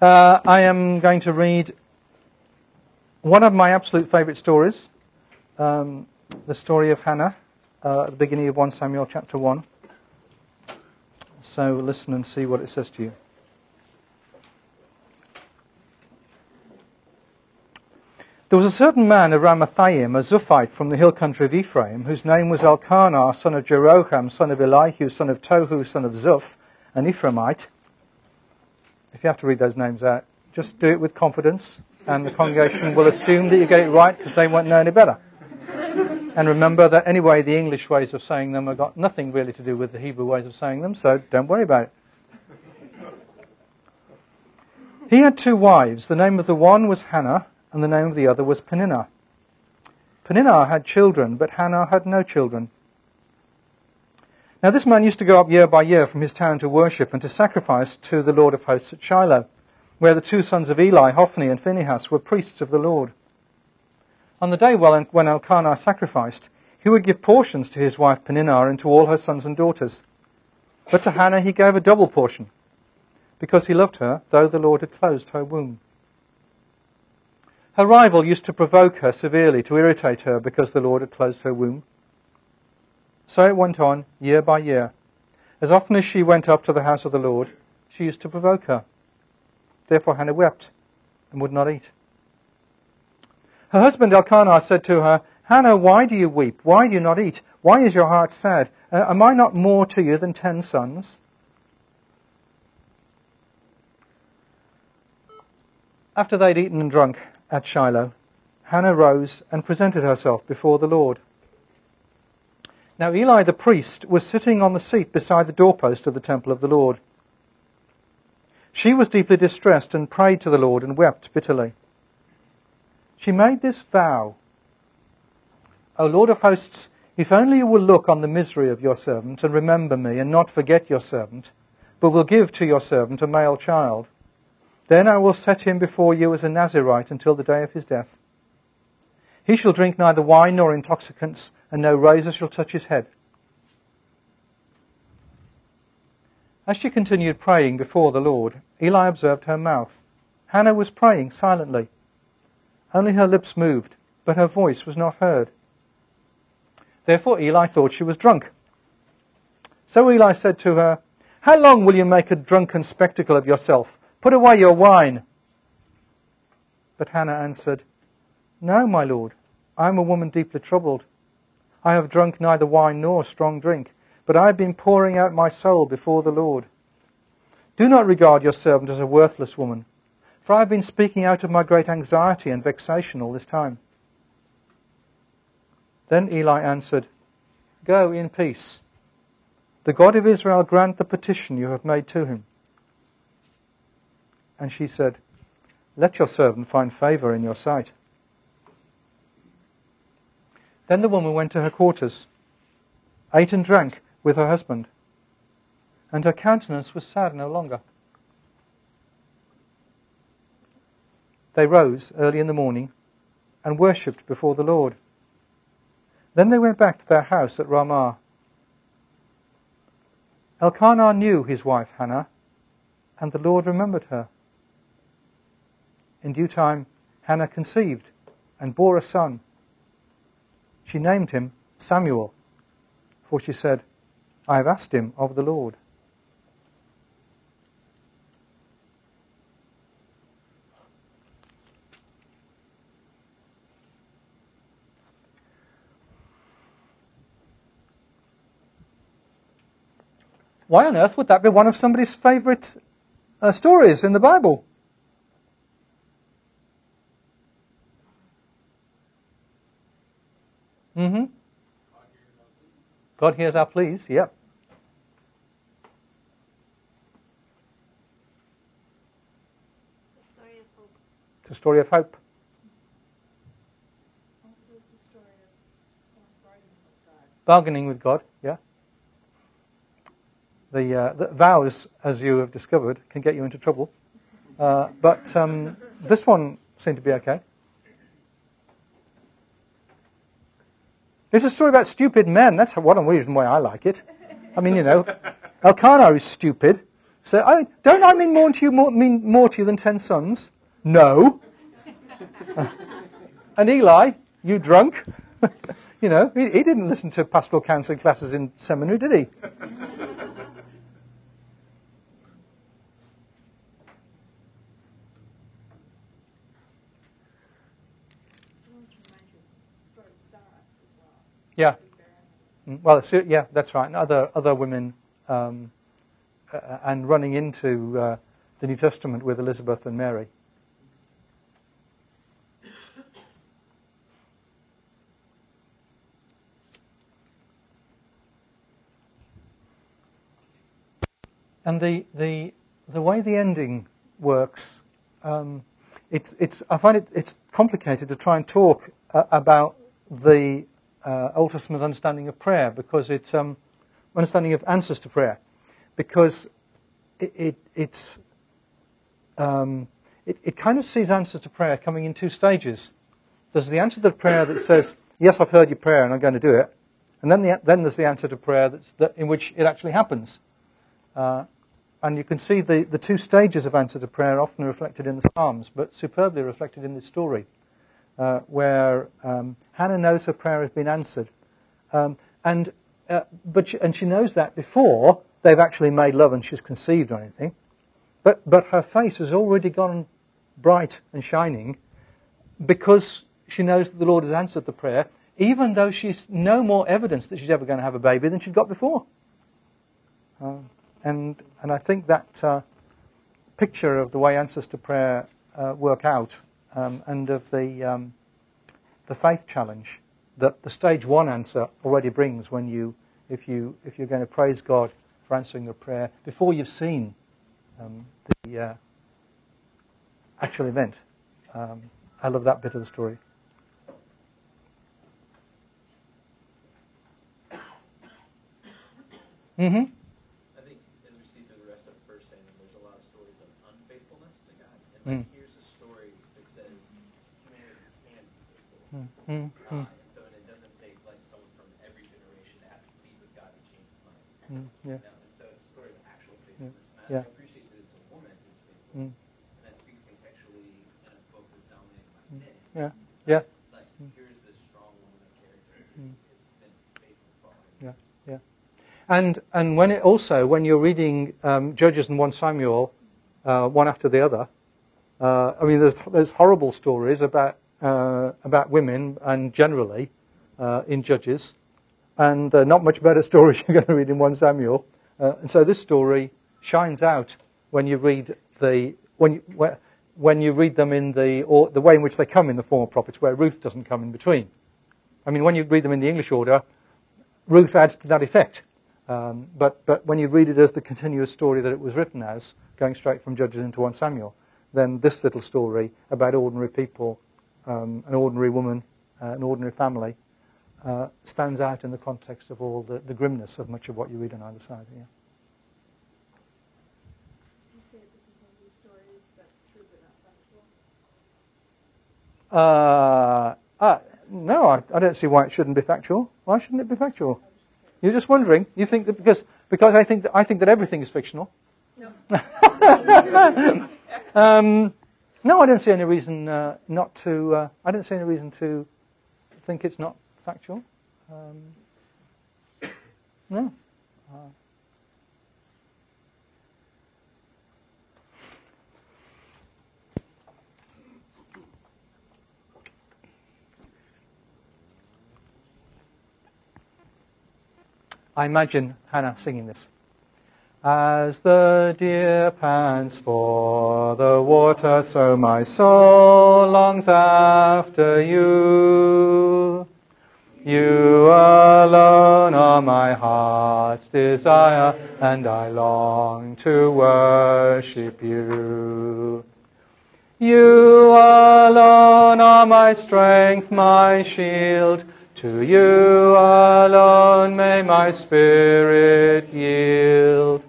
Uh, I am going to read one of my absolute favourite stories, um, the story of Hannah, uh, at the beginning of 1 Samuel chapter 1. So listen and see what it says to you. There was a certain man of Ramathaim, a Zuphite from the hill country of Ephraim, whose name was Elkanah, son of Jeroham, son of Elihu, son of Tohu, son of Zuph, an Ephraimite. If you have to read those names out, just do it with confidence, and the congregation will assume that you get it right because they won't know any better. And remember that anyway, the English ways of saying them have got nothing really to do with the Hebrew ways of saying them, so don't worry about it. He had two wives. The name of the one was Hannah, and the name of the other was Peninnah. Peninnah had children, but Hannah had no children. Now, this man used to go up year by year from his town to worship and to sacrifice to the Lord of hosts at Shiloh, where the two sons of Eli, Hophni and Phinehas, were priests of the Lord. On the day when Elkanah sacrificed, he would give portions to his wife Peninnah and to all her sons and daughters. But to Hannah he gave a double portion, because he loved her, though the Lord had closed her womb. Her rival used to provoke her severely, to irritate her, because the Lord had closed her womb. So it went on, year by year. As often as she went up to the house of the Lord, she used to provoke her. Therefore Hannah wept and would not eat. Her husband Elkanah said to her, Hannah, why do you weep? Why do you not eat? Why is your heart sad? Uh, am I not more to you than ten sons? After they'd eaten and drunk at Shiloh, Hannah rose and presented herself before the Lord. Now Eli the priest was sitting on the seat beside the doorpost of the temple of the Lord. She was deeply distressed and prayed to the Lord and wept bitterly. She made this vow O Lord of hosts, if only you will look on the misery of your servant and remember me and not forget your servant, but will give to your servant a male child, then I will set him before you as a Nazarite until the day of his death. He shall drink neither wine nor intoxicants and no razor shall touch his head. As she continued praying before the Lord, Eli observed her mouth. Hannah was praying silently. Only her lips moved, but her voice was not heard. Therefore Eli thought she was drunk. So Eli said to her, How long will you make a drunken spectacle of yourself? Put away your wine. But Hannah answered, No, my lord, I am a woman deeply troubled. I have drunk neither wine nor strong drink, but I have been pouring out my soul before the Lord. Do not regard your servant as a worthless woman, for I have been speaking out of my great anxiety and vexation all this time. Then Eli answered, Go in peace. The God of Israel grant the petition you have made to him. And she said, Let your servant find favor in your sight. Then the woman went to her quarters, ate and drank with her husband, and her countenance was sad no longer. They rose early in the morning and worshipped before the Lord. Then they went back to their house at Ramah. Elkanah knew his wife Hannah, and the Lord remembered her. In due time, Hannah conceived and bore a son she named him Samuel, for she said, I have asked him of the Lord. Why on earth would that be one of somebody's favourite uh, stories in the Bible? Mm-hmm. God hears our pleas, yep. It's a story of hope. Bargaining with God, yeah. The, uh, the, vows, as you have discovered, can get you into trouble. Uh, but um, this one seemed to be okay. It's a story about stupid men. That's one reason why I like it. I mean, you know, Elkanah is stupid. So, I, don't I mean more to you, more, mean more to you than ten sons? No. and Eli, you drunk? you know, he, he didn't listen to pastoral counseling classes in seminary, did he? Yeah. Mm, well, yeah, that's right. And other other women, um, uh, and running into uh, the New Testament with Elizabeth and Mary. And the the the way the ending works, um, it's it's I find it it's complicated to try and talk uh, about the uh, Old Testament understanding of prayer because it's um, understanding of answers to prayer, because it, it it's um, it, it, kind of sees answers to prayer coming in two stages. There's the answer to the prayer that says, "Yes, I've heard your prayer and I'm going to do it," and then the, then there's the answer to prayer that's that, in which it actually happens. Uh, and you can see the, the two stages of answer to prayer often reflected in the Psalms, but superbly reflected in this story uh, where um, Hannah knows her prayer has been answered. Um, and, uh, but she, and she knows that before they've actually made love and she's conceived or anything. But, but her face has already gone bright and shining because she knows that the Lord has answered the prayer, even though she's no more evidence that she's ever going to have a baby than she'd got before. Uh, and, and I think that uh, picture of the way answers to prayer uh, work out um, and of the, um, the faith challenge that the stage one answer already brings when you, if, you, if you're going to praise God for answering a prayer before you've seen um, the uh, actual event. Um, I love that bit of the story. Mm-hmm. I think as we see through the rest of the first Samuel, there's a lot of stories of unfaithfulness to God. And like, mm. Mm, mm. so it doesn't take like someone from every generation to have to plead with God to change his mind. Mm, yeah. and so it's a story of actual faithfulness. Yeah. I appreciate that it's a woman who's faithful. Mm. And that speaks contextually in a book that's dominated by mm. men. Yeah. Yeah. Like, here's this strong woman of character who has been faithful Yeah. Yeah. And, and when it also, when you're reading um, Judges and 1 Samuel, uh, one after the other, uh, I mean, there's, there's horrible stories about uh, about women and generally uh, in Judges, and uh, not much better stories you're going to read in 1 Samuel. Uh, and so this story shines out when you read the when you, when you read them in the or the way in which they come in the Former Prophets, where Ruth doesn't come in between. I mean, when you read them in the English order, Ruth adds to that effect. Um, but, but when you read it as the continuous story that it was written as, going straight from Judges into 1 Samuel, then this little story about ordinary people um, an ordinary woman, uh, an ordinary family, uh, stands out in the context of all the, the, grimness of much of what you read on either side. Yeah. You say this is one of these stories that's true but not factual? Uh, uh, no, I, I, don't see why it shouldn't be factual. Why shouldn't it be factual? You're just wondering. You think that because because I think that I think that everything is fictional. No. um, no, I don't see any reason uh, not to. Uh, I don't see any reason to think it's not factual. Um, no. Uh, I imagine Hannah singing this. As the deer pants for the water, so my soul longs after you. You alone are my heart's desire, and I long to worship you. You alone are my strength, my shield. To you alone may my spirit yield.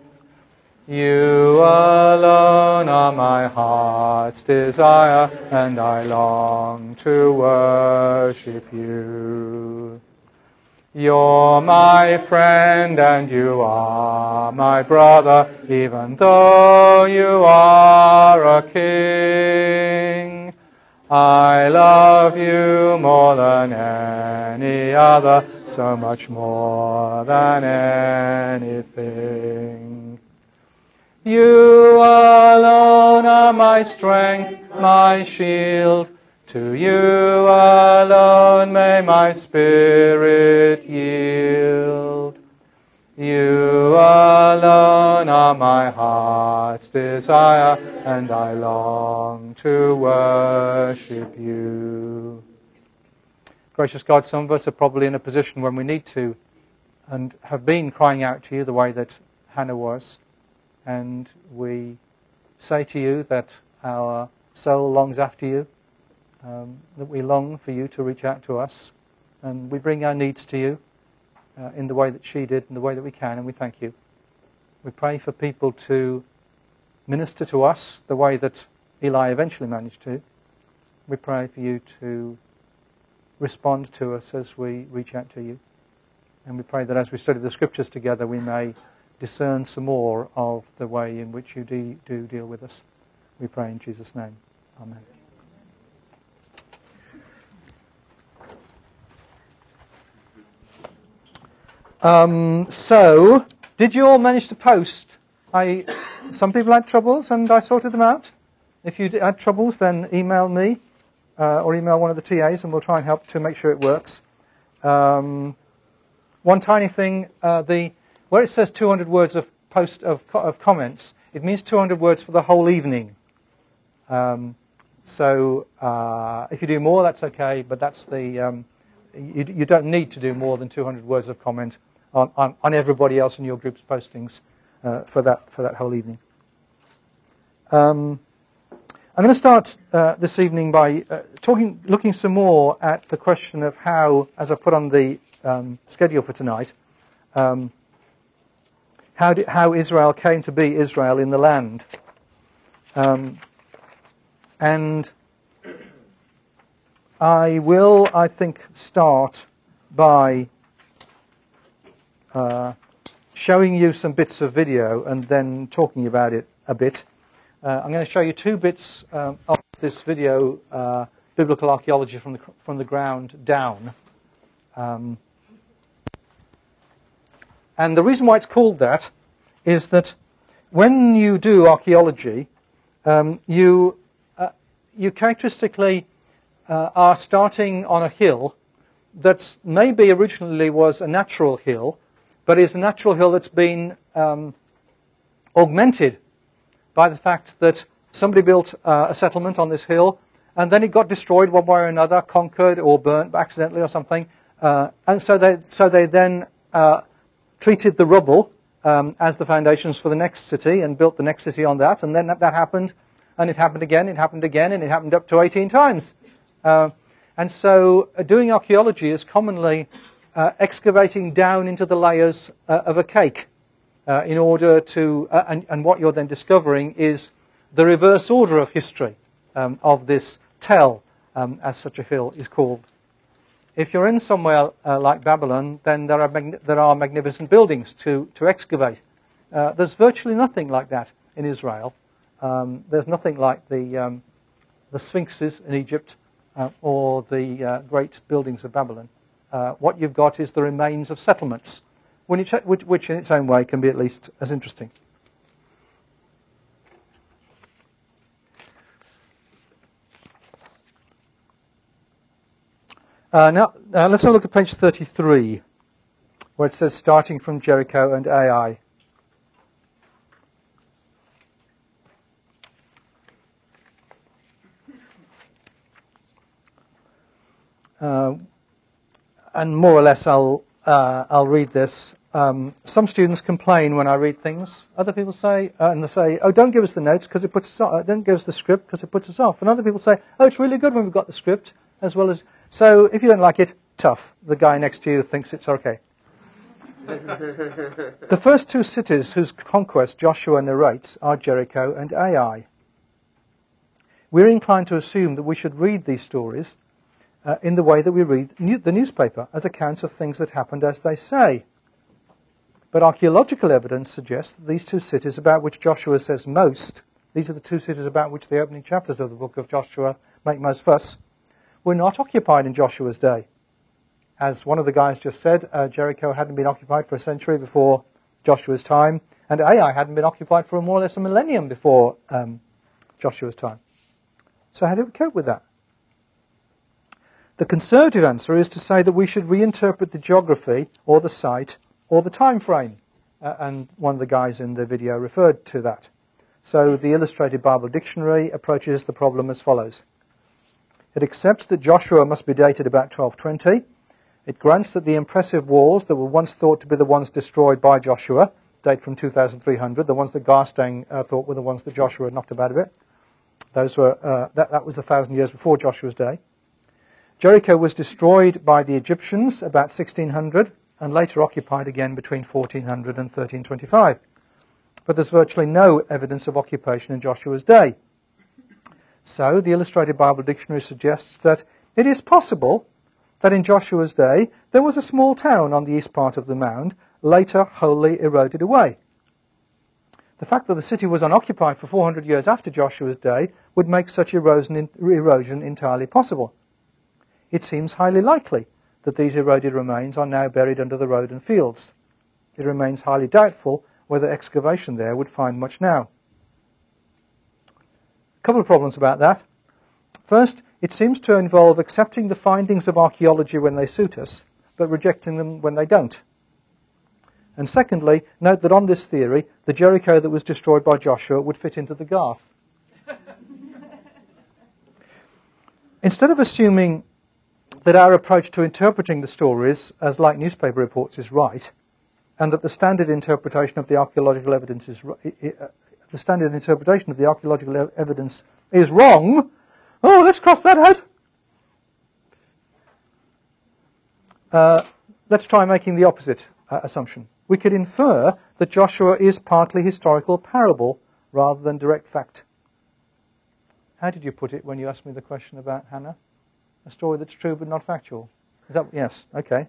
You alone are my heart's desire, and I long to worship you. You're my friend and you are my brother, even though you are a king. I love you more than any other, so much more than anything. You alone are my strength, my shield. To you alone may my spirit yield. You alone are my heart's desire, and I long to worship you. Gracious God, some of us are probably in a position when we need to and have been crying out to you the way that Hannah was. And we say to you that our soul longs after you um, that we long for you to reach out to us. And we bring our needs to you uh, in the way that she did, in the way that we can, and we thank you. We pray for people to minister to us the way that Eli eventually managed to. We pray for you to respond to us as we reach out to you. And we pray that as we study the scriptures together, we may discern some more of the way in which you do, do deal with us. We pray in Jesus' name. Amen. Um, so, did you all manage to post? I, some people had troubles and I sorted them out. If you had troubles, then email me uh, or email one of the TAs and we'll try and help to make sure it works. Um, one tiny thing, uh, the, where it says 200 words of post of, of comments, it means 200 words for the whole evening. Um, so uh, if you do more, that's okay, but that's the, um, you, you, don't need to do more than 200 words of comment on, on, on everybody else in your group's postings uh, for, that, for that whole evening. Um, I'm going to start uh, this evening by uh, talking, looking some more at the question of how, as I put on the um, schedule for tonight, um, how, did, how, Israel came to be Israel in the land. Um, and I will, I think, start by uh, showing you some bits of video and then talking about it a bit. Uh, I'm going to show you two bits um, of this video, uh, biblical archaeology from the from the ground down. Um, and the reason why it's called that is that when you do archaeology, um, you uh, you characteristically uh, are starting on a hill that maybe originally was a natural hill, but is a natural hill that's been um, augmented by the fact that somebody built uh, a settlement on this hill and then it got destroyed one way or another, conquered or burnt accidentally or something. Uh, and so they, so they then uh, treated the rubble um, as the foundations for the next city and built the next city on that. And then that, that happened, and it happened again, it happened again, and it happened up to 18 times. Uh, and so uh, doing archaeology is commonly uh, excavating down into the layers uh, of a cake uh, in order to, uh, and, and, what you're then discovering is the reverse order of history um, of this tell, um, as such a hill is called. If you're in somewhere uh, like Babylon, then there are, there are magnificent buildings to, to excavate. Uh, there's virtually nothing like that in Israel. Um, there's nothing like the, um, the sphinxes in Egypt or the great buildings of Babylon uh, what you've got is the remains of settlements, which, which in its own way can be at least as interesting. Uh, now, uh, let's have a look at page 33, where it says starting from Jericho and Ai. Uh, and more or less I'll, uh, I'll read this. Um, some students complain when I read things. Other people say, uh, and they say, oh, don't give us the notes because it puts us off. Don't give us the script because it puts us off. And other people say, oh, it's really good when we've got the script as well as. So if you don't like it, tough. The guy next to you thinks it's okay. the first two cities whose conquest Joshua narrates are Jericho and Ai. We're inclined to assume that we should read these stories uh, in the way that we read new- the newspaper, as accounts of things that happened as they say. But archaeological evidence suggests that these two cities about which Joshua says most, these are the two cities about which the opening chapters of the book of Joshua make most fuss, were not occupied in Joshua's day. As one of the guys just said, uh, Jericho hadn't been occupied for a century before Joshua's time, and Ai hadn't been occupied for more or less a millennium before um, Joshua's time. So how do we cope with that? The conservative answer is to say that we should reinterpret the geography or the site or the time frame. Uh, and one of the guys in the video referred to that. So the Illustrated Bible Dictionary approaches the problem as follows. It accepts that Joshua must be dated about 1220. It grants that the impressive walls that were once thought to be the ones destroyed by Joshua date from 2300, the ones that Garstang uh, thought were the ones that Joshua had knocked about a bit. Those were, uh, that, that was a thousand years before Joshua's day. Jericho was destroyed by the Egyptians about 1600 and later occupied again between 1400 and 1325. But there's virtually no evidence of occupation in Joshua's day. So the Illustrated Bible Dictionary suggests that it is possible that in Joshua's day there was a small town on the east part of the mound, later wholly eroded away. The fact that the city was unoccupied for 400 years after Joshua's day would make such erosion, erosion entirely possible it seems highly likely that these eroded remains are now buried under the road and fields. It remains highly doubtful whether excavation there would find much now. A couple of problems about that. First, it seems to involve accepting the findings of archaeology when they suit us, but rejecting them when they don't. And secondly, note that on this theory, the Jericho that was destroyed by Joshua would fit into the Garth. Instead of assuming that our approach to interpreting the stories as like newspaper reports is right, and that the standard interpretation of the archaeological evidence is the standard interpretation of the archaeological evidence is wrong. Oh, let's cross that out. Uh, let's try making the opposite uh, assumption. We could infer that Joshua is partly historical parable rather than direct fact. How did you put it when you asked me the question about Hannah? a story that's true but not factual. Is that yes? Okay.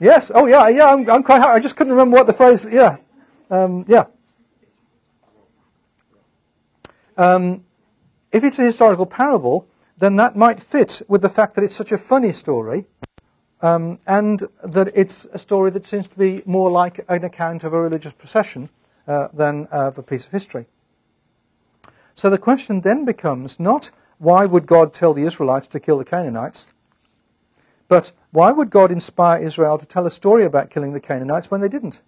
Yes. Oh, yeah. Yeah. I'm, I'm quite. I just couldn't remember what the phrase. Yeah. Um, yeah. Um, if it's a historical parable, then that might fit with the fact that it's such a funny story, um, and that it's a story that seems to be more like an account of a religious procession uh, than of a piece of history. So the question then becomes not why would God tell the Israelites to kill the Canaanites, but why would God inspire Israel to tell a story about killing the Canaanites when they didn't?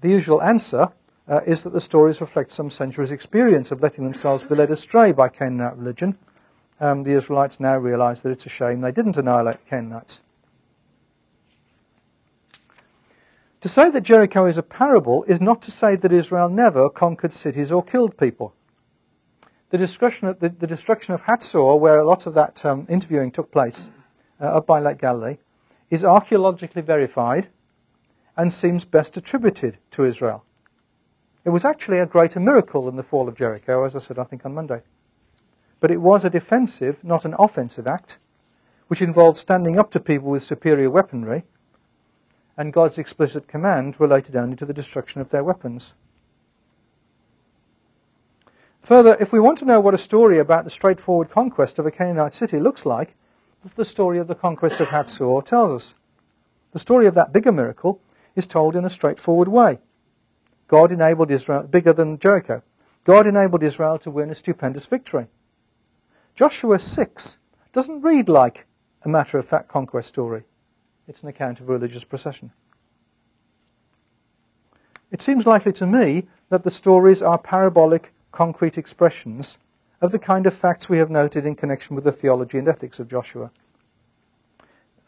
The usual answer uh, is that the stories reflect some centuries' experience of letting themselves be led astray by Canaanite religion. Um, the Israelites now realize that it's a shame they didn't annihilate the Canaanites. To say that Jericho is a parable is not to say that Israel never conquered cities or killed people. The destruction of, the, the destruction of where lots of that um, interviewing took place uh, up by Lake Galilee, is archaeologically verified and seems best attributed to Israel. It was actually a greater miracle than the fall of Jericho, as I said, I think, on Monday. But it was a defensive, not an offensive act, which involved standing up to people with superior weaponry and God's explicit command related only to the destruction of their weapons. Further, if we want to know what a story about the straightforward conquest of a Canaanite city looks like, the story of the conquest of Hatzor tells us. The story of that bigger miracle is told in a straightforward way. God enabled Israel, bigger than Jericho, God enabled Israel to win a stupendous victory. Joshua 6 doesn't read like a matter of fact conquest story. It's an account of a religious procession. It seems likely to me that the stories are parabolic, concrete expressions of the kind of facts we have noted in connection with the theology and ethics of Joshua.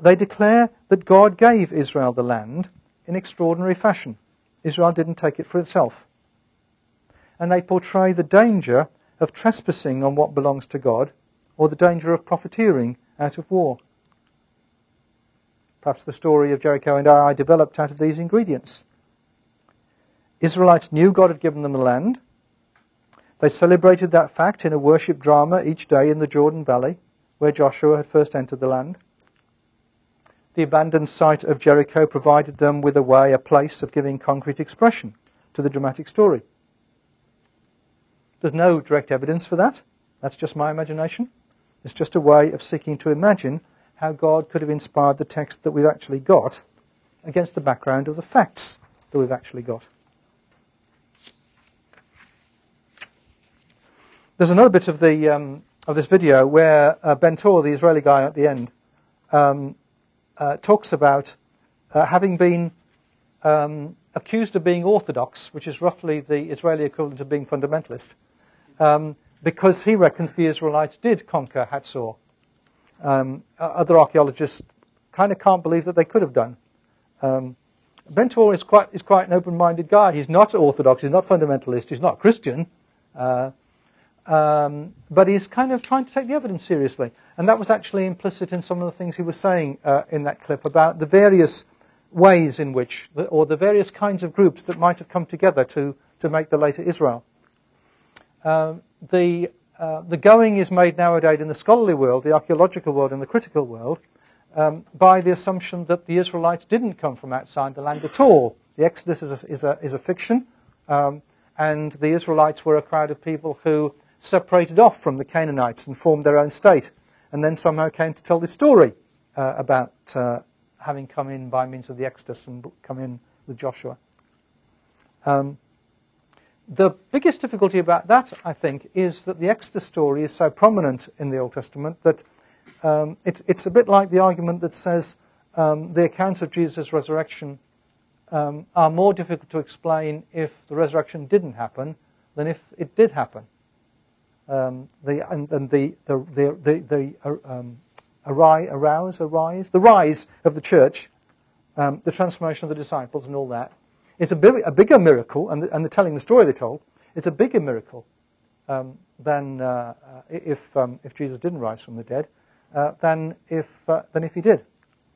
They declare that God gave Israel the land in extraordinary fashion. Israel didn't take it for itself. And they portray the danger of trespassing on what belongs to God or the danger of profiteering out of war. Perhaps the story of Jericho and Ai developed out of these ingredients. Israelites knew God had given them the land. They celebrated that fact in a worship drama each day in the Jordan Valley, where Joshua had first entered the land. The abandoned site of Jericho provided them with a way, a place of giving concrete expression to the dramatic story. There's no direct evidence for that. That's just my imagination. It's just a way of seeking to imagine how God could have inspired the text that we've actually got against the background of the facts that we've actually got. There's another bit of the um, of this video where uh, Ben Tor, the Israeli guy at the end, um, uh, talks about uh, having been um, accused of being orthodox, which is roughly the Israeli equivalent of being fundamentalist, um, because he reckons the Israelites did conquer Hatzor. Um, other archaeologists kind of can't believe that they could have done. Um, Ben Tor is quite, is quite an open-minded guy. He's not orthodox. He's not fundamentalist. He's not Christian. Uh, um, but he's kind of trying to take the evidence seriously. And that was actually implicit in some of the things he was saying uh, in that clip about the various ways in which, or the various kinds of groups that might have come together to, to make the later Israel. Um, the, uh, the going is made nowadays in the scholarly world, the archaeological world, and the critical world um, by the assumption that the Israelites didn't come from outside the land at all. The Exodus is a, is a, is a fiction, um, and the Israelites were a crowd of people who separated off from the Canaanites and formed their own state, and then somehow came to tell the story uh, about uh, having come in by means of the Exodus and come in with Joshua. Um, the biggest difficulty about that, I think, is that the Exodus story is so prominent in the Old Testament that um, it's, it's a bit like the argument that says um, the accounts of Jesus' resurrection um, are more difficult to explain if the resurrection didn't happen than if it did happen. Um, the, and, and the, the, the, the, the uh, um, arise, arouse, arise, the rise of the church, um, the transformation of the disciples, and all that. It's a, big, a bigger miracle, and the, and the telling the story they told, it's a bigger miracle um, than uh, if, um, if Jesus didn't rise from the dead, uh, than, if, uh, than if he did.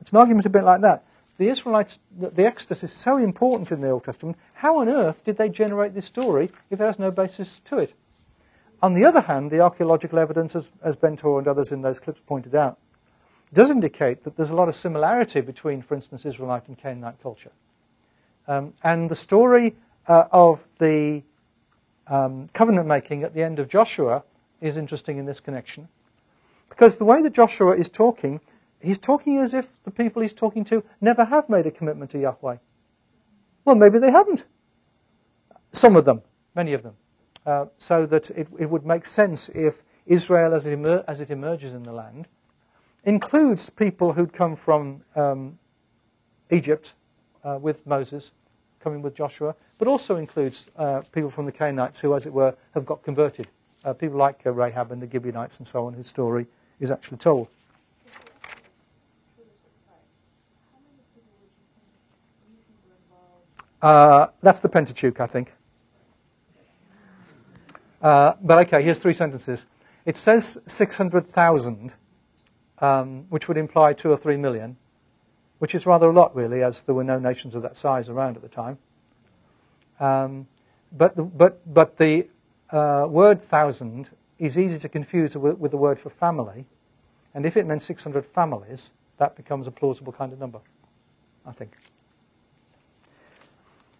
It's an argument a bit like that. The Israelites, the, the Exodus is so important in the Old Testament. How on earth did they generate this story if it has no basis to it? On the other hand, the archaeological evidence, as, as and others in those clips pointed out, does indicate that there's a lot of similarity between, for instance, Israelite and Canaanite culture. Um, and the story uh, of the um, covenant making at the end of Joshua is interesting in this connection. Because the way that Joshua is talking, he's talking as if the people he's talking to never have made a commitment to Yahweh. Well, maybe they haven't. Some of them, many of them. Uh, so that it, it, would make sense if Israel, as it, emer- as it emerges in the land, includes people who'd come from um, Egypt uh, with Moses, coming with Joshua, but also includes uh, people from the Canaanites who, as it were, have got converted. Uh, people like uh, Rahab and the Gibeonites and so on, whose story is actually told. That's the Pentateuch, I think. Uh, but okay, here's three sentences. It says 600,000 um, which would imply two or three million, which is rather a lot, really, as there were no nations of that size around at the time. Um, but, the, but, but the uh, word thousand is easy to confuse with, with the word for family, and if it meant 600 families, that becomes a plausible kind of number, I think.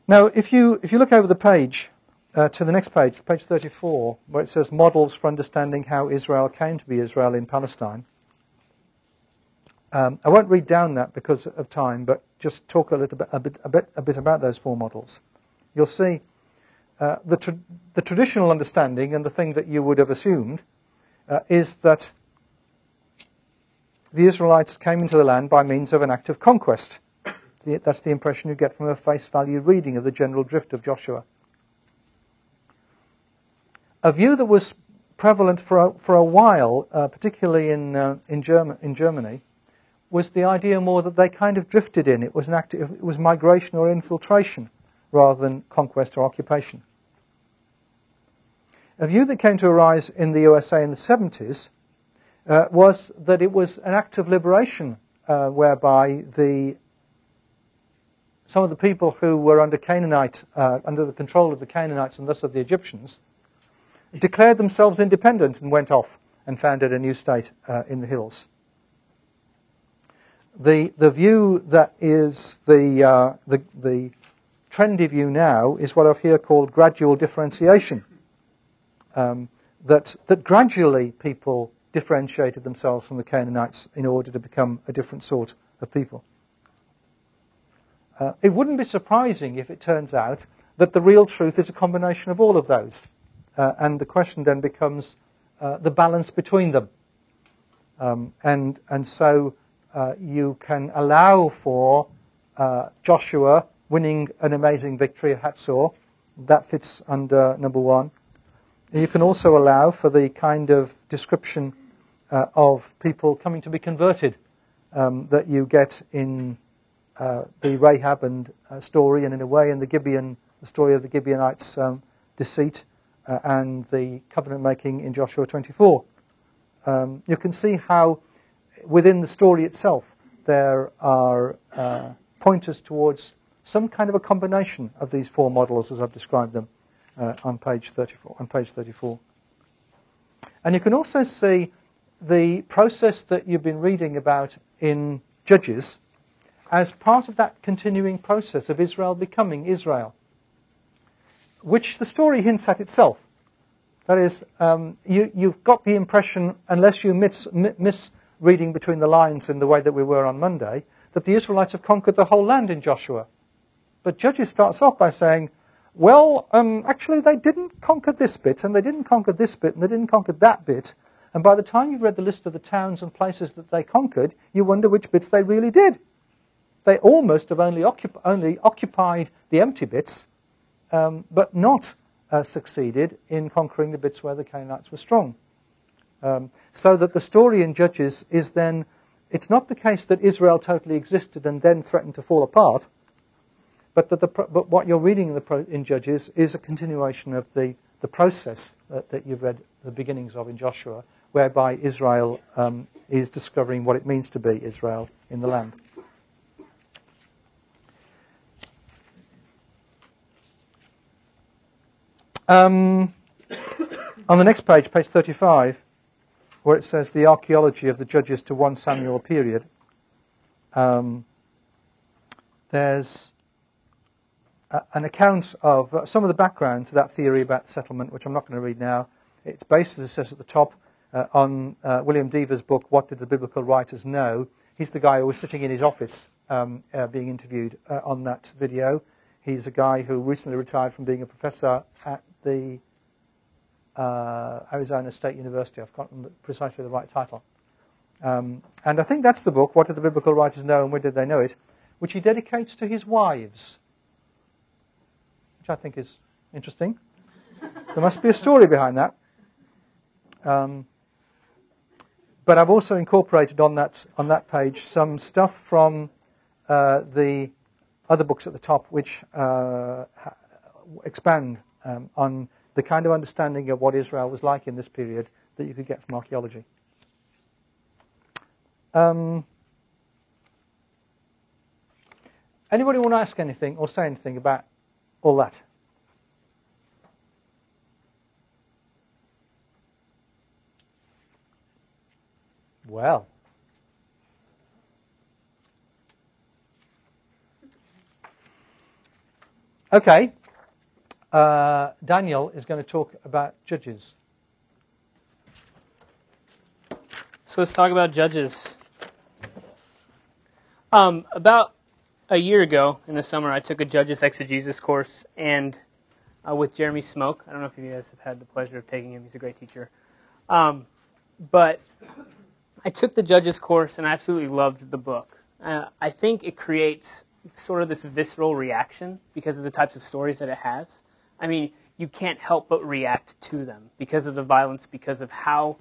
Now, if you, if you look over the page uh, to the next page, page 34, where it says models for understanding how Israel came to be Israel in Palestine, um, I won't read down that because of time, but just talk a little bit, a bit, a bit, a bit about those four models. You'll see uh, the, tra- the traditional understanding and the thing that you would have assumed uh, is that the Israelites came into the land by means of an act of conquest. That's the impression you get from a face value reading of the general drift of Joshua. A view that was prevalent for a, for a while, uh, particularly in, uh, in, Germ- in Germany, was the idea more that they kind of drifted in. It was an act, it was migration or infiltration rather than conquest or occupation. A view that came to arise in the USA in the 70s uh, was that it was an act of liberation uh, whereby the some of the people who were under Canaanite, uh, under the control of the Canaanites and thus of the Egyptians, declared themselves independent and went off and founded a new state uh, in the hills. The, the view that is the, uh, the, the trendy view now is what I've here called gradual differentiation. Um, that, that gradually people differentiated themselves from the Canaanites in order to become a different sort of people. Uh, it wouldn't be surprising if it turns out that the real truth is a combination of all of those. Uh, and the question then becomes uh, the balance between them. Um, and, and so uh, you can allow for uh, Joshua winning an amazing victory at Hatzor. That fits under number one. You can also allow for the kind of description uh, of people coming to be converted um, that you get in uh, the Rahab and story, and in a way in the Gibeon, the story of the Gibeonites' um, deceit uh, and the covenant making in Joshua 24. Um, you can see how within the story itself there are uh, pointers towards some kind of a combination of these four models as I've described them uh, on page 34. On page 34. And you can also see the process that you've been reading about in Judges as part of that continuing process of Israel becoming Israel, which the story hints at itself. That is, um, you, have got the impression, unless you miss, miss reading between the lines in the way that we were on Monday, that the Israelites have conquered the whole land in Joshua. But Judges starts off by saying, well, um, actually, they didn't conquer this bit, and they didn't conquer this bit, and they didn't conquer that bit, and by the time you've read the list of the towns and places that they conquered, you wonder which bits they really did. They almost have only, only occupied the empty bits, um, but not uh, succeeded in conquering the bits where the Canaanites were strong. Um, so that the story in Judges is then, it's not the case that Israel totally existed and then threatened to fall apart, but, that the, but what you're reading in, the, in Judges is a continuation of the, the process that, that you've read the beginnings of in Joshua, whereby Israel um, is discovering what it means to be Israel in the land. Um, on the next page, page 35, where it says the archaeology of the Judges to 1 Samuel period, um, there's a, an account of uh, some of the background to that theory about settlement, which I'm not going to read now. It's based, as it says at the top, uh, on uh, William Dever's book, What Did the Biblical Writers Know? He's the guy who was sitting in his office um, uh, being interviewed uh, on that video. He's a guy who recently retired from being a professor at the uh, Arizona State University. I've forgotten precisely the right title. Um, and I think that's the book, What Did the Biblical Writers Know and Where Did They Know It? which he dedicates to his wives, which I think is interesting. there must be a story behind that. Um, but I've also incorporated on that, on that page some stuff from uh, the other books at the top which uh, expand um, on the kind of understanding of what Israel was like in this period that you could get from archaeology. Um, anybody want to ask anything or say anything about all that? Well. Okay. Uh, Daniel is going to talk about judges. So let's talk about judges. Um, about a year ago in the summer, I took a judges exegesis course and uh, with Jeremy Smoke. I don't know if you guys have had the pleasure of taking him. He's a great teacher. Um, but I took the judges course and I absolutely loved the book. Uh, I think it creates sort of this visceral reaction because of the types of stories that it has. I mean, you can't help but react to them because of the violence, because of how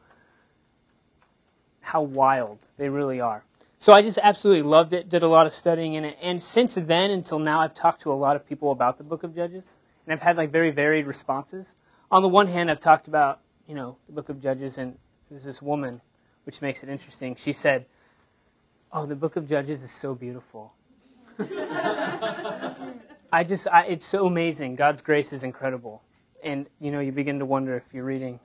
how wild they really are. So I just absolutely loved it, did a lot of studying in it, and since then until now I've talked to a lot of people about the book of Judges, and I've had like very varied responses. On the one hand, I've talked about, you know, the book of Judges and there's this woman which makes it interesting. She said, "Oh, the book of Judges is so beautiful." I just, I, it's so amazing. God's grace is incredible. and you know you begin to wonder if you're reading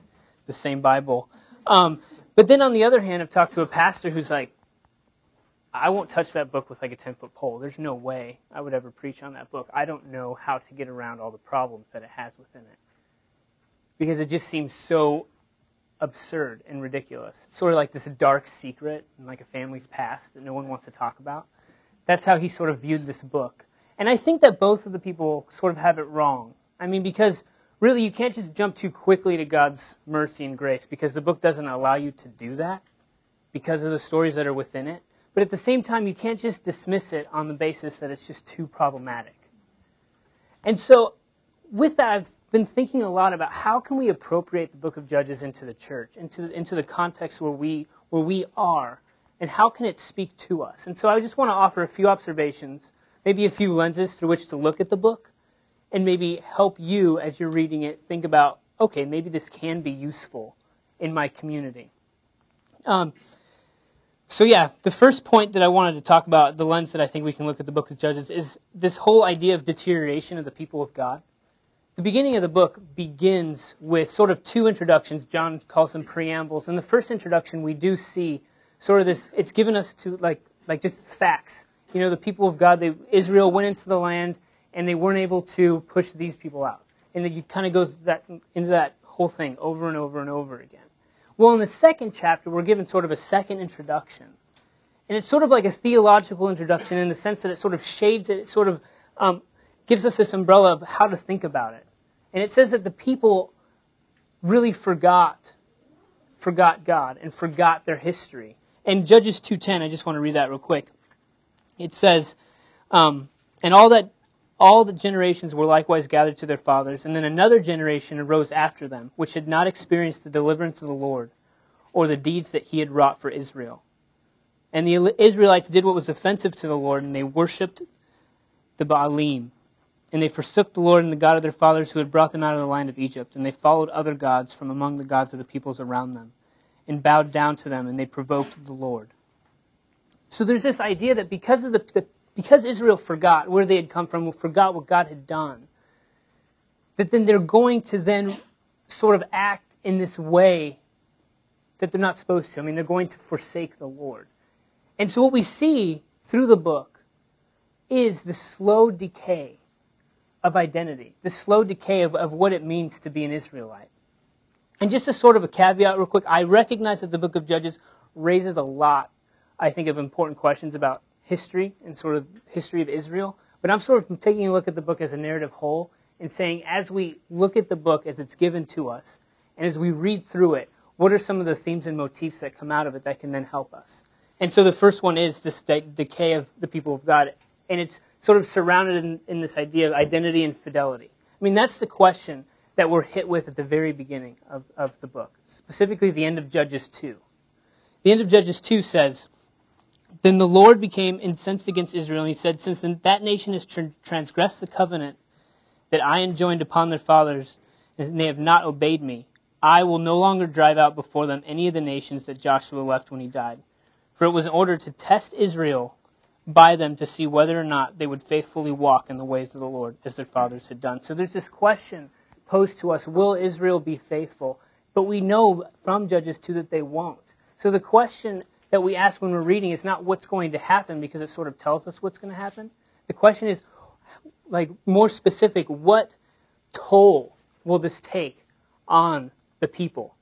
the same Bible. Um, but then on the other hand, I've talked to a pastor who's like, I won't touch that book with like a 10 foot pole. There's no way I would ever preach on that book. I don't know how to get around all the problems that it has within it. Because it just seems so absurd and ridiculous. It's sort of like this dark secret and like a family's past that no one wants to talk about. That's how he sort of viewed this book. And I think that both of the people sort of have it wrong. I mean, because really you can't just jump too quickly to God's mercy and grace because the book doesn't allow you to do that because of the stories that are within it. But at the same time, you can't just dismiss it on the basis that it's just too problematic. And so, with that, I've been thinking a lot about how can we appropriate the book of Judges into the church, into, into the context where we, where we are, and how can it speak to us? And so I just want to offer a few observations, maybe a few lenses through which to look at the book, and maybe help you as you're reading it think about, okay, maybe this can be useful in my community. Um, so yeah, the first point that I wanted to talk about, the lens that I think we can look at the book of Judges, is this whole idea of deterioration of the people of God. The beginning of the book begins with sort of two introductions. John calls them preambles. In the first introduction, we do see sort of this. It's given us to like like just facts. You know, the people of God, they, Israel went into the land and they weren't able to push these people out. And you kind of goes that into that whole thing over and over and over again. Well, in the second chapter, we're given sort of a second introduction. And it's sort of like a theological introduction in the sense that it sort of shades it, it sort of um, gives us this umbrella of how to think about it. And it says that the people really forgot, forgot God and forgot their history. And Judges 2.10, I just want to read that real quick. It says, um, and all that all the generations were likewise gathered to their fathers, and then another generation arose after them, which had not experienced the deliverance of the Lord, or the deeds that he had wrought for Israel. And the Israelites did what was offensive to the Lord, and they worshipped the Baalim. And they forsook the Lord and the God of their fathers who had brought them out of the land of Egypt, and they followed other gods from among the gods of the peoples around them, and bowed down to them, and they provoked the Lord. So there's this idea that because of the, the because Israel forgot where they had come from, forgot what God had done, that then they're going to then sort of act in this way that they're not supposed to. I mean, they're going to forsake the Lord. And so what we see through the book is the slow decay of identity, the slow decay of, of what it means to be an Israelite. And just as sort of a caveat, real quick, I recognize that the book of Judges raises a lot, I think, of important questions about history and sort of history of Israel, but I'm sort of taking a look at the book as a narrative whole and saying, as we look at the book as it's given to us, and as we read through it, what are some of the themes and motifs that come out of it that can then help us? And so the first one is this de- decay of the people of God, and it's sort of surrounded in, in this idea of identity and fidelity. I mean, that's the question that we're hit with at the very beginning of, of the book, specifically the end of Judges 2. The end of Judges 2 says, then the Lord became incensed against Israel, and he said, Since that nation has transgressed the covenant that I enjoined upon their fathers, and they have not obeyed me, I will no longer drive out before them any of the nations that Joshua left when he died. For it was in order to test Israel by them to see whether or not they would faithfully walk in the ways of the Lord as their fathers had done. So there's this question posed to us Will Israel be faithful? But we know from Judges 2 that they won't. So the question that we ask when we're reading is not what's going to happen because it sort of tells us what's going to happen. The question is, like, more specific, what toll will this take on the people?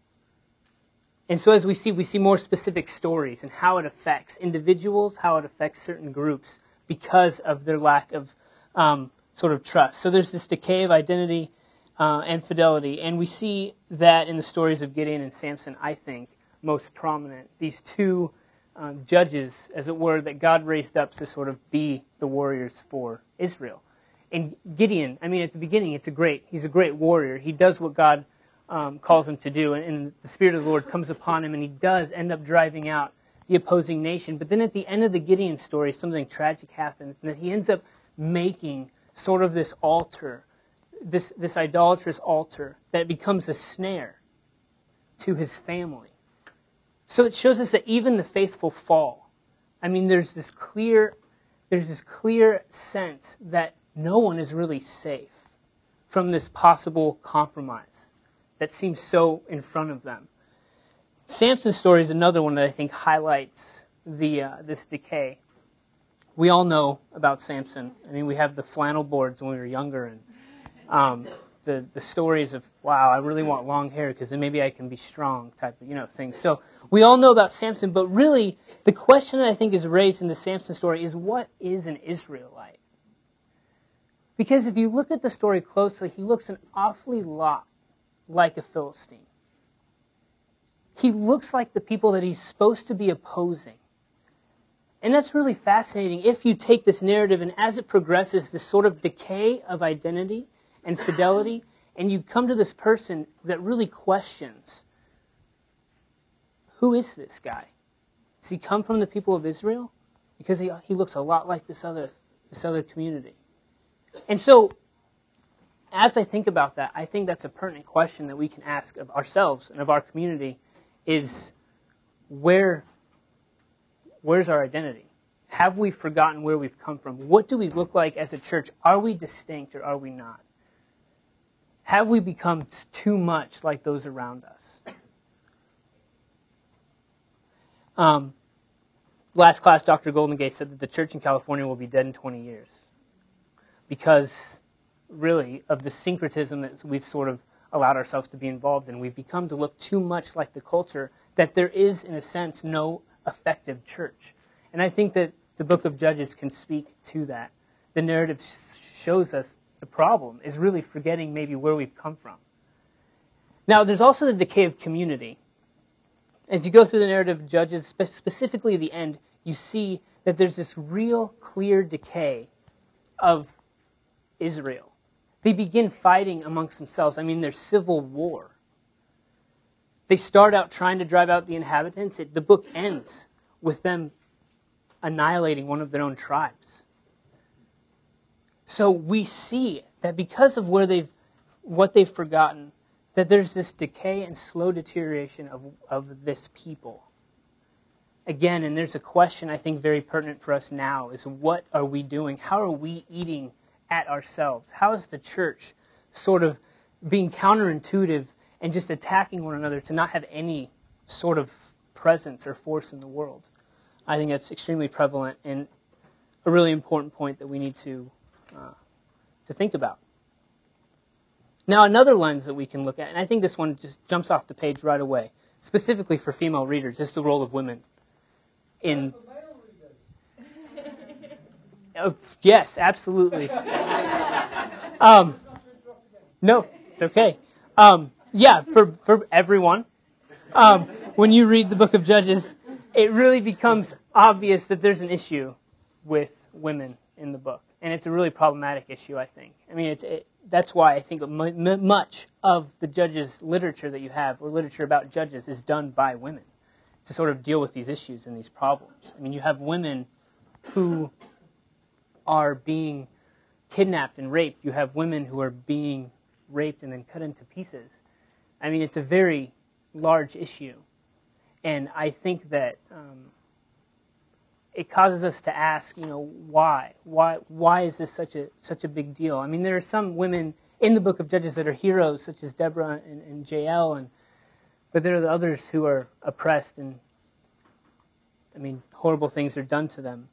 And so, as we see, we see more specific stories and how it affects individuals, how it affects certain groups because of their lack of um, sort of trust. So, there's this decay of identity uh, and fidelity. And we see that in the stories of Gideon and Samson, I think, most prominent. These two um, judges, as it were, that God raised up to sort of be the warriors for Israel. And Gideon, I mean, at the beginning, it's a great, he's a great warrior. He does what God um, calls him to do, and, and the Spirit of the Lord comes upon him, and he does end up driving out the opposing nation. But then at the end of the Gideon story, something tragic happens, and that he ends up making sort of this altar, this, this idolatrous altar that becomes a snare to his family. So it shows us that even the faithful fall. I mean, there's this clear, there's this clear sense that no one is really safe from this possible compromise that seems so in front of them. Samson's story is another one that I think highlights the uh, this decay. We all know about Samson. I mean, we have the flannel boards when we were younger, and um, the the stories of wow, I really want long hair because then maybe I can be strong type of you know things. So we all know about Samson, but really the question that I think is raised in the Samson story is what is an Israelite? Because if you look at the story closely, he looks an awfully lot like a Philistine. He looks like the people that he's supposed to be opposing. And that's really fascinating if you take this narrative and as it progresses, this sort of decay of identity and fidelity, and you come to this person that really questions who is this guy? Does he come from the people of Israel? Because he, he looks a lot like this other, this other community. And so, as I think about that, I think that's a pertinent question that we can ask of ourselves and of our community is where, where's our identity? Have we forgotten where we've come from? What do we look like as a church? Are we distinct or are we not? Have we become too much like those around us? Um, last class, Dr. Goldingay said that the church in California will be dead in 20 years because, really, of the syncretism that we've sort of allowed ourselves to be involved in. We've become to look too much like the culture that there is, in a sense, no effective church. And I think that the book of Judges can speak to that. The narrative shows us the problem is really forgetting maybe where we've come from. Now, there's also the decay of community. As you go through the narrative of Judges, specifically the end, you see that there's this real clear decay of Israel. They begin fighting amongst themselves. I mean, there's civil war. They start out trying to drive out the inhabitants. It, the book ends with them annihilating one of their own tribes. So we see that because of where they've, what they've forgotten, that there's this decay and slow deterioration of, of this people. Again, and there's a question I think very pertinent for us now is what are we doing? How are we eating at ourselves? How is the church sort of being counterintuitive and just attacking one another to not have any sort of presence or force in the world? I think that's extremely prevalent and a really important point that we need to, uh, to think about. Now, another lens that we can look at, and I think this one just jumps off the page right away, specifically for female readers, is the role of women in. Yes, absolutely. um, no, it's okay. Um, yeah, for, for everyone. Um, when you read the book of Judges, it really becomes obvious that there's an issue with women in the book. And it's a really problematic issue, I think. I mean, it's, it, that's why I think much of the judges' literature that you have, or literature about judges, is done by women to sort of deal with these issues and these problems. I mean, you have women who are being kidnapped and raped. You have women who are being raped and then cut into pieces. I mean, it's a very large issue. And I think that um, it causes us to ask, you know, why? Why why is this such a such a big deal? I mean, there are some women in the book of Judges that are heroes, such as Deborah and, and Jael, and but there are the others who are oppressed and I mean, horrible things are done to them.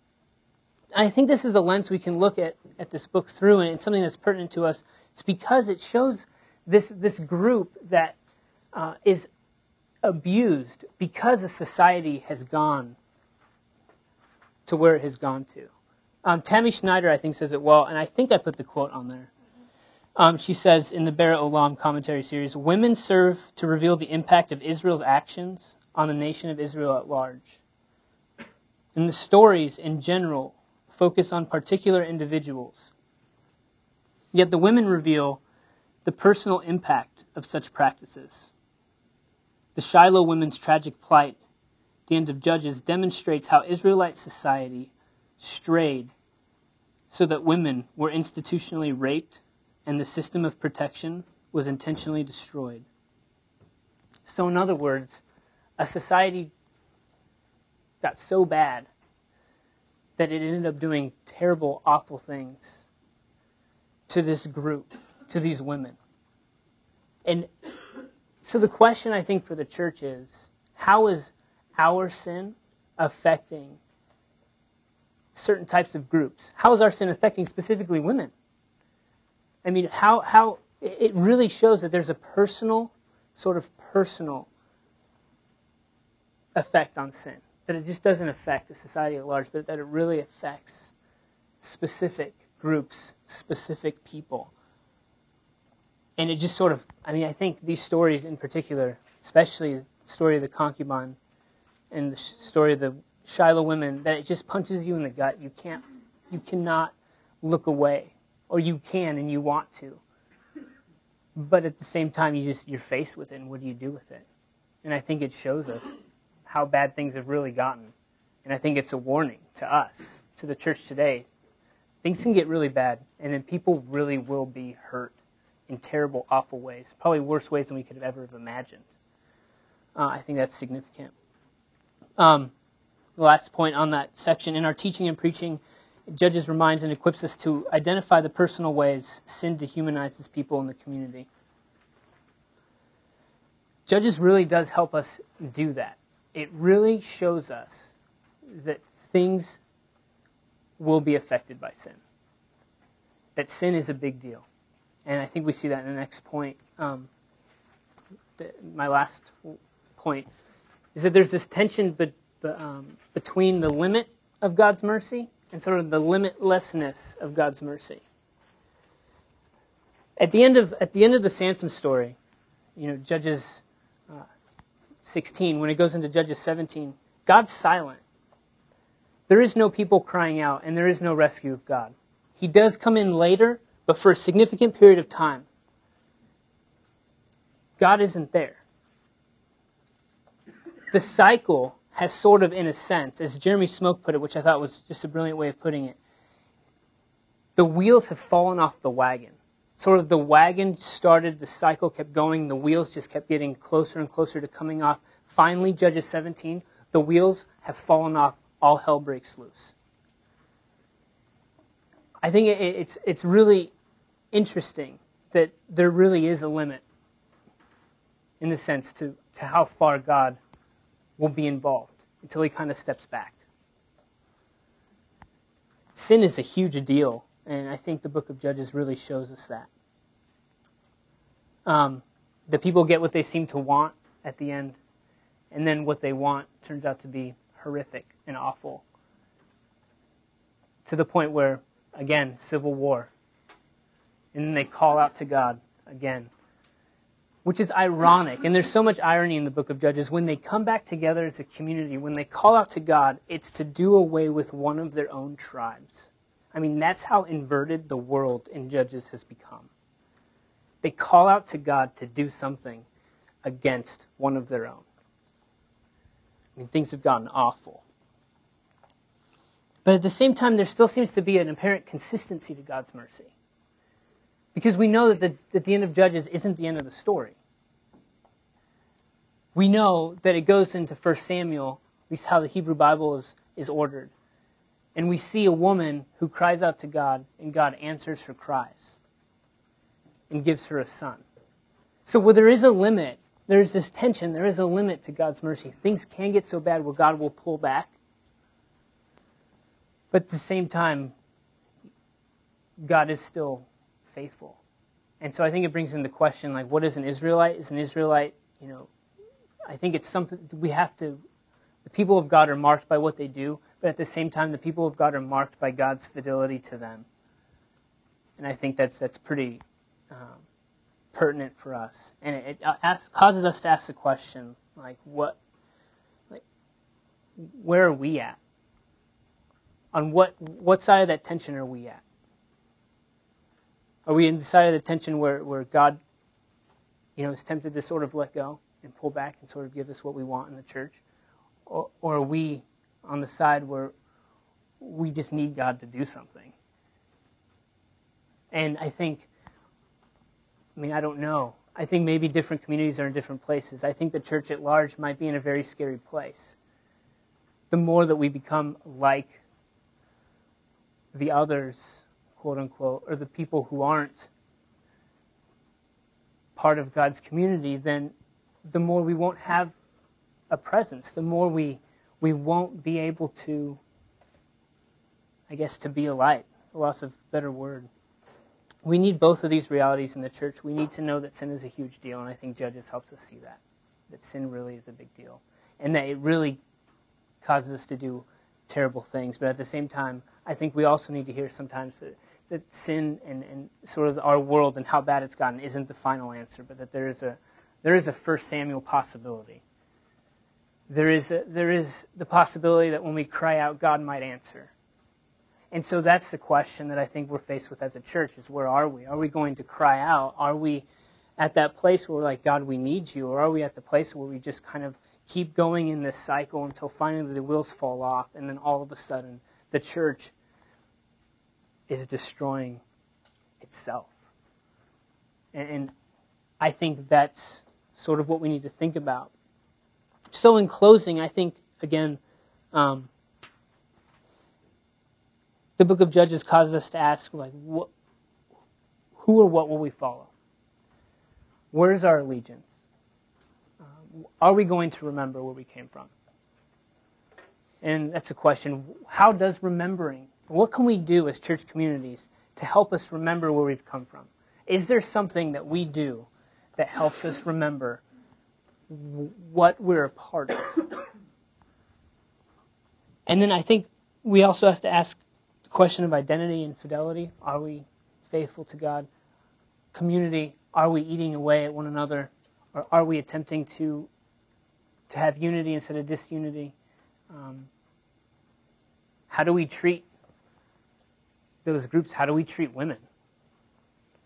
I think this is a lens we can look at, at this book through, and it's something that's pertinent to us. It's because it shows this, this group that uh, is abused because a society has gone to where it has gone to. Um, Tammi Schneider, I think, says it well, and I think I put the quote on there. Um, she says in the Berit Olam commentary series Women serve to reveal the impact of Israel's actions on the nation of Israel at large. And the stories in general focus on particular individuals. Yet the women reveal the personal impact of such practices. The Shiloh women's tragic plight the end of Judges demonstrates how Israelite society strayed so that women were institutionally raped and the system of protection was intentionally destroyed. So, in other words, a society got so bad that it ended up doing terrible, awful things to this group to these women. And so the question I think for the church is how is our sin affecting certain types of groups? How is our sin affecting specifically women? I mean, how, how it really shows that there's a personal, sort of personal effect on sin. That it just doesn't affect the society at large, but that it really affects specific groups, specific people. And it just sort of, I mean, I think these stories in particular, especially the story of the concubine and the story of the Shiloh women, that it just punches you in the gut. You can't, you cannot look away, or you can and you want to. But at the same time, you just, you're faced with it, and what do you do with it? And I think it shows us how bad things have really gotten. And I think it's a warning to us, to the church today. Things can get really bad, and then people really will be hurt in terrible, awful ways, probably worse ways than we could have ever have imagined. Uh, I think that's significant. Um, the last point on that section in our teaching and preaching, Judges reminds and equips us to identify the personal ways sin dehumanizes people in the community. Judges really does help us do that it really shows us that things will be affected by sin. That sin is a big deal. And I think we see that in the next point. Um, the, my last point is that there's this tension be, be, um, between the limit of God's mercy and sort of the limitlessness of God's mercy. At the end of at the end of the Samson story, you know, Judges 16, when it goes into Judges 17, God's silent. There is no people crying out, and there is no rescue of God. He does come in later, but for a significant period of time. God isn't there. The cycle has sort of, in a sense, as Jeremy Smoke put it, which I thought was just a brilliant way of putting it, the wheels have fallen off the wagon sort of the wagon started, the cycle kept going, the wheels just kept getting closer and closer to coming off. Finally, Judges 17, the wheels have fallen off, all hell breaks loose. I think it's, it's really interesting that there really is a limit, in the sense, to, to how far God will be involved until he kind of steps back. Sin is a huge deal and I think the book of Judges really shows us that. Um, the people get what they seem to want at the end, and then what they want turns out to be horrific and awful. To the point where, again, civil war. And then they call out to God again. Which is ironic. And there's so much irony in the book of Judges. When they come back together as a community, when they call out to God, it's to do away with one of their own tribes. I mean, that's how inverted the world in Judges has become. They call out to God to do something against one of their own. I mean, things have gotten awful. But at the same time, there still seems to be an apparent consistency to God's mercy. Because we know that the, that the end of Judges isn't the end of the story. We know that it goes into 1 Samuel, at least how the Hebrew Bible is, is ordered and we see a woman who cries out to God, and God answers her cries and gives her a son. So, where there is a limit, there's this tension, there is a limit to God's mercy. Things can get so bad where God will pull back. But at the same time, God is still faithful. And so I think it brings in the question like, what is an Israelite? Is an Israelite, you know, I think it's something we have to, the people of God are marked by what they do, but at the same time, the people of God are marked by God's fidelity to them. And I think that's, that's pretty um, pertinent for us. And it, it asks, causes us to ask the question, like, what, like, where are we at? On what, what side of that tension are we at? Are we in the side of the tension where, where God, you know, is tempted to sort of let go and pull back and sort of give us what we want in the church? Or, or are we on the side where we just need God to do something. And I think, I mean, I don't know. I think maybe different communities are in different places. I think the church at large might be in a very scary place. The more that we become like the others, quote unquote, or the people who aren't part of God's community, then the more we won't have a presence, the more we we won't be able to I guess to be a light, a loss of better word. We need both of these realities in the church. We need to know that sin is a huge deal, and I think Judges helps us see that. That sin really is a big deal. And that it really causes us to do terrible things. But at the same time, I think we also need to hear sometimes that, that sin and, and sort of our world and how bad it's gotten isn't the final answer, but that there is a there is a first Samuel possibility. There is a, there is the possibility that when we cry out, God might answer. And so that's the question that I think we're faced with as a church is where are we? Are we going to cry out? Are we at that place where we're like, God, we need you? Or are we at the place where we just kind of keep going in this cycle until finally the wheels fall off and then all of a sudden the church is destroying itself? And, and I think that's sort of what we need to think about. So, in closing, I think, again, um, the book of Judges causes us to ask, like, what, who or what will we follow? Where's our allegiance? Um, are we going to remember where we came from? And that's a question. How does remembering, what can we do as church communities to help us remember where we've come from? Is there something that we do that helps us remember what we're a part of? And then I think we also have to ask the question of identity and fidelity. Are we faithful to God? Community, are we eating away at one another? Or are we attempting to, to have unity instead of disunity? Um, how do we treat those groups? How do we treat women?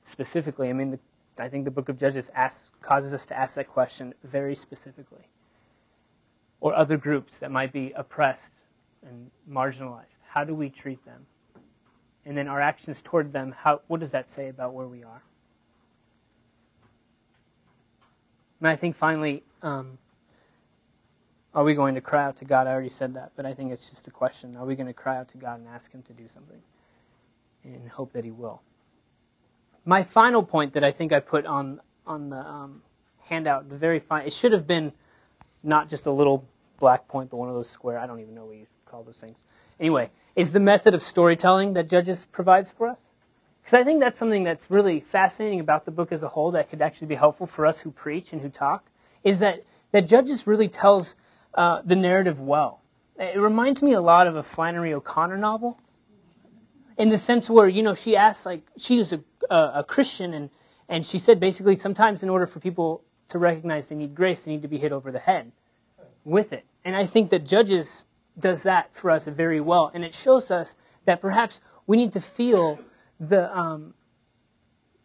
Specifically, I mean, the, I think the book of Judges asks, causes us to ask that question very specifically. Or other groups that might be oppressed and marginalized. How do we treat them? And then our actions toward them, how, what does that say about where we are? And I think finally, um, are we going to cry out to God? I already said that, but I think it's just a question. Are we going to cry out to God and ask Him to do something and hope that He will? My final point that I think I put on on the um, handout, the very fine, it should have been not just a little black point, but one of those square. I don't even know what you call those things. Anyway, is the method of storytelling that Judges provides for us. Because I think that's something that's really fascinating about the book as a whole that could actually be helpful for us who preach and who talk, is that, that Judges really tells uh, the narrative well. It reminds me a lot of a Flannery O'Connor novel, in the sense where, you know, she asked like, she was a, a, a Christian, and, and she said basically sometimes in order for people to recognize they need grace, they need to be hit over the head with it. And I think that Judges does that for us very well. And it shows us that perhaps we need to feel the, um,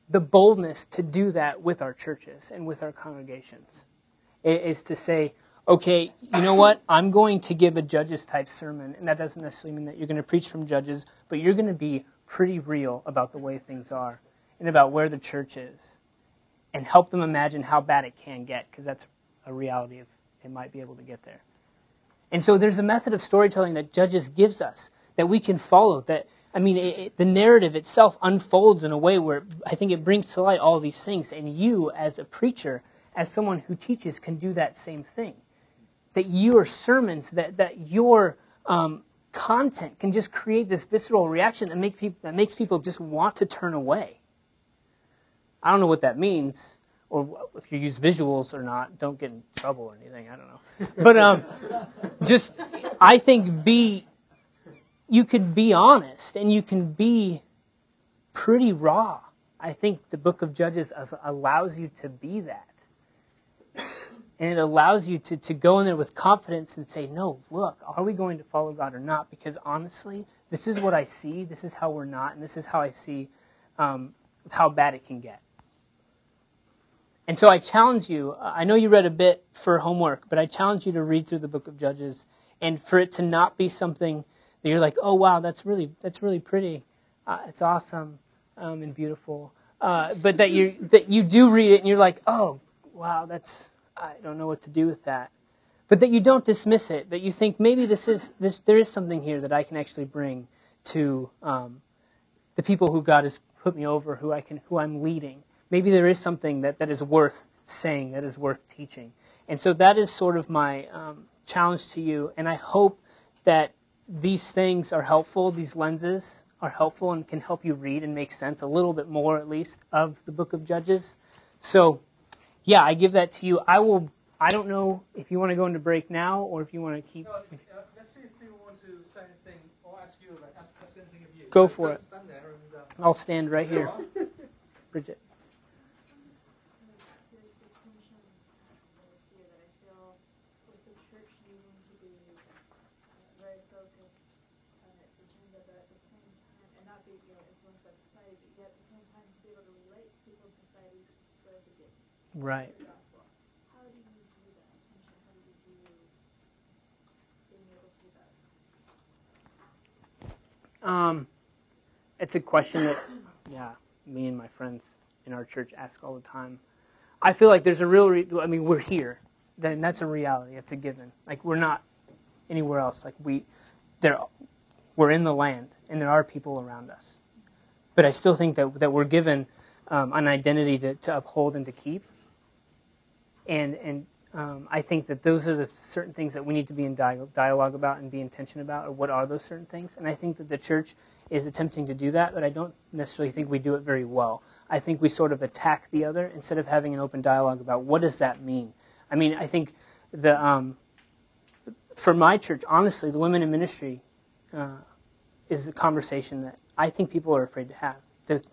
the boldness to do that with our churches and with our congregations. It is to say, okay, you know what? I'm going to give a judges type sermon. And that doesn't necessarily mean that you're going to preach from judges, but you're going to be pretty real about the way things are and about where the church is and help them imagine how bad it can get because that's a reality of it might be able to get there. And so there's a method of storytelling that Judges gives us that we can follow. That I mean, it, it, the narrative itself unfolds in a way where I think it brings to light all these things. And you, as a preacher, as someone who teaches, can do that same thing. That your sermons, that that your um, content can just create this visceral reaction that, make people, that makes people just want to turn away. I don't know what that means or if you use visuals or not, don't get in trouble or anything. I don't know. But um, just, I think be, you could be honest and you can be pretty raw. I think the book of Judges allows you to be that. And it allows you to, to go in there with confidence and say, no, look, are we going to follow God or not? Because honestly, this is what I see, this is how we're not, and this is how I see um, how bad it can get. And so I challenge you, I know you read a bit for homework, but I challenge you to read through the book of Judges and for it to not be something that you're like, oh wow, that's really that's really pretty, uh, it's awesome um, and beautiful, uh, but that you that you do read it and you're like, oh wow, that's I don't know what to do with that, but that you don't dismiss it, that you think maybe this is this there is something here that I can actually bring to um, the people who God has put me over, who I can who I'm leading maybe there is something that, that is worth saying, that is worth teaching. And so that is sort of my um, challenge to you. And I hope that these things are helpful, these lenses are helpful and can help you read and make sense a little bit more, at least, of the book of Judges. So, yeah, I give that to you. I will. I don't know if you want to go into break now or if you want to keep. No, uh, let's see if people want to say anything or ask you about ask, ask anything of you. Go for it. Stand there and, uh, I'll stand right here. Bridget. Here's the tension that I see that I feel with the church needing to be uh, very focused on its agenda, but at the same time, and not be you know, influenced by society, but yet at the same time to be able to relate to people in society to spread the good Right. Um, it's a question that, yeah, me and my friends in our church ask all the time. I feel like there's a real. Re- I mean, we're here. Then that's a reality. It's a given. Like we're not anywhere else. Like we, there, we're in the land, and there are people around us. But I still think that that we're given um, an identity to, to uphold and to keep. And and um, I think that those are the certain things that we need to be in dialogue, about and be intention about. Or what are those certain things? And I think that the church is attempting to do that, but I don't necessarily think we do it very well. I think we sort of attack the other instead of having an open dialogue about what does that mean. I mean, I think the um, for my church, honestly, the women in ministry uh, is a conversation that I think people are afraid to have.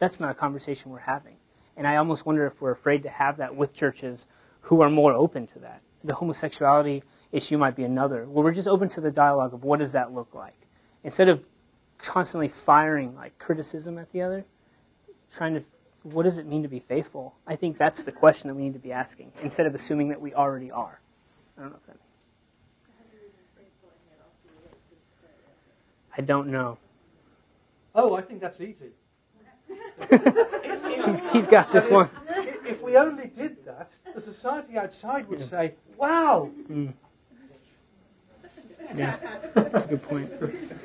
That's not a conversation we're having, and I almost wonder if we're afraid to have that with churches who are more open to that. The homosexuality issue might be another, where we're just open to the dialogue of what does that look like, instead of constantly firing like criticism at the other, trying to what does it mean to be faithful? I think that's the question that we need to be asking instead of assuming that we already are. I don't know if that. How do you be faithful and yet also relate to the society? I don't know. Oh, I think that's easy. He's, he's got this one. If if we only did that, the society outside would say, "Wow, Mm. Yeah, that's a good point.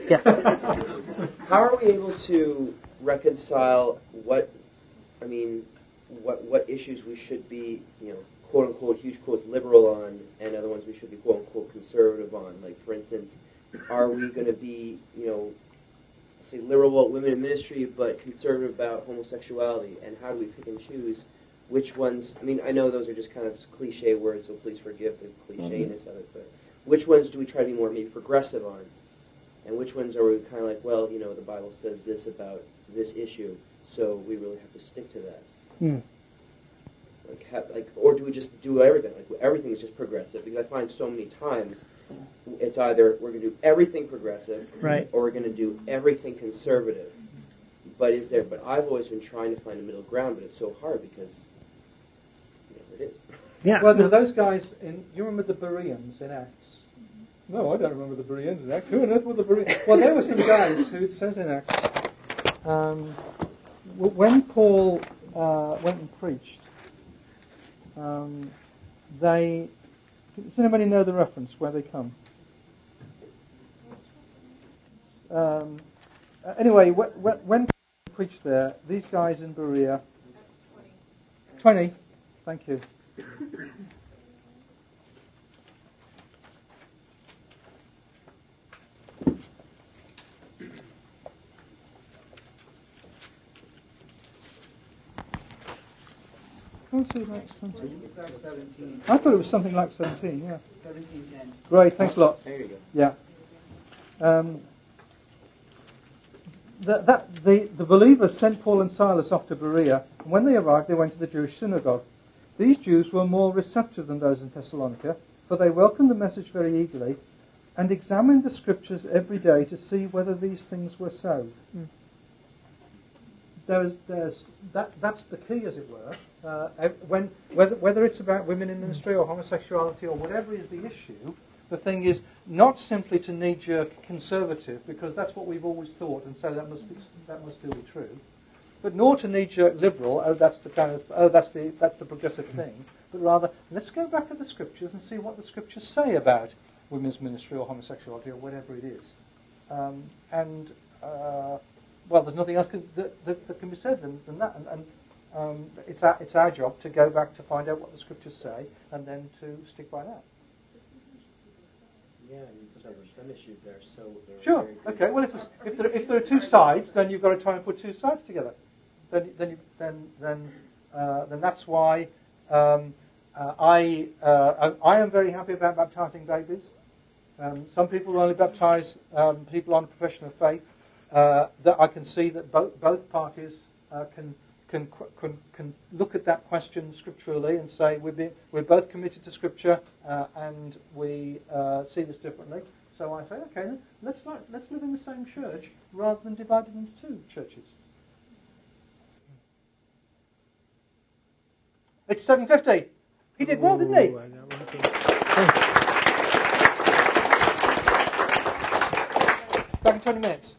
Yeah. How are we able to reconcile what, I mean, what what issues we should be, you know, quote unquote, huge quotes, liberal on, and other ones we should be quote unquote conservative on? Like, for instance, are we going to be, you know, say liberal about women in ministry, but conservative about homosexuality? And how do we pick and choose which ones? I mean, I know those are just kind of cliche words, so please forgive the clichéness of it, but which ones do we try to be more maybe progressive on? And which ones are we kind of like, well, you know, the Bible says this about this issue, so we really have to stick to that. Hmm. Like, ha- like, or do we just do everything? Like, everything is just progressive because I find so many times it's either we're going to do everything progressive, Right. or we're going to do everything conservative. But is there? But I've always been trying to find a middle ground, but it's so hard because it is. Yeah. Well, there were those guys in. You remember the Bereans in Acts? No, I don't remember the Bereans in Acts. Who on earth were the Bereans? Well, there were some guys who it says in Acts um, when Paul uh, went and preached. Um, they. Does anybody know the reference where they come? Um, uh, anyway, wh- wh- when Paul preached there, these guys in Berea. 20. 20. Thank you. Can't see Acts 20. It's Acts 17, I thought it was something like 17, yeah. 17:10. Great, thanks a lot. There you go. Yeah. Um, that, that, the, the believers sent Paul and Silas off to Berea, and when they arrived, they went to the Jewish synagogue. These Jews were more receptive than those in Thessalonica, for they welcomed the message very eagerly and examined the scriptures every day to see whether these things were so. Mm. There's, there's, that, that's the key, as it were. Uh, when, whether, whether it's about women in ministry or homosexuality or whatever is the issue, the thing is not simply to knee-jerk conservative, because that's what we've always thought, and so that must be, that must still be true. But not a knee-jerk liberal, oh, that's the kind of, oh, that's the that's the progressive thing. But rather, let's go back to the scriptures and see what the scriptures say about women's ministry or homosexuality or whatever it is. Um, and uh, well, there's nothing else can, that, that, that can be said than, than that. And, and um, it's, our, it's our job to go back to find out what the scriptures say and then to stick by that. Yeah, I mean, sometimes some issues they're so. Sure. Okay. Well, if, if there if there are two sides, then you've got to try and put two sides together. Then then you, then then uh, then that's why um, uh, I uh, I am very happy about baptizing babies. Um, some people only baptize um, people on profession of faith. Uh, that I can see that both both parties uh, can. Can, can, can look at that question scripturally and say we're, being, we're both committed to Scripture uh, and we see this differently. So I say, okay, let's like, let's live in the same church rather than divided into two churches. It's seven fifty. He did well, didn't he? Back in twenty minutes.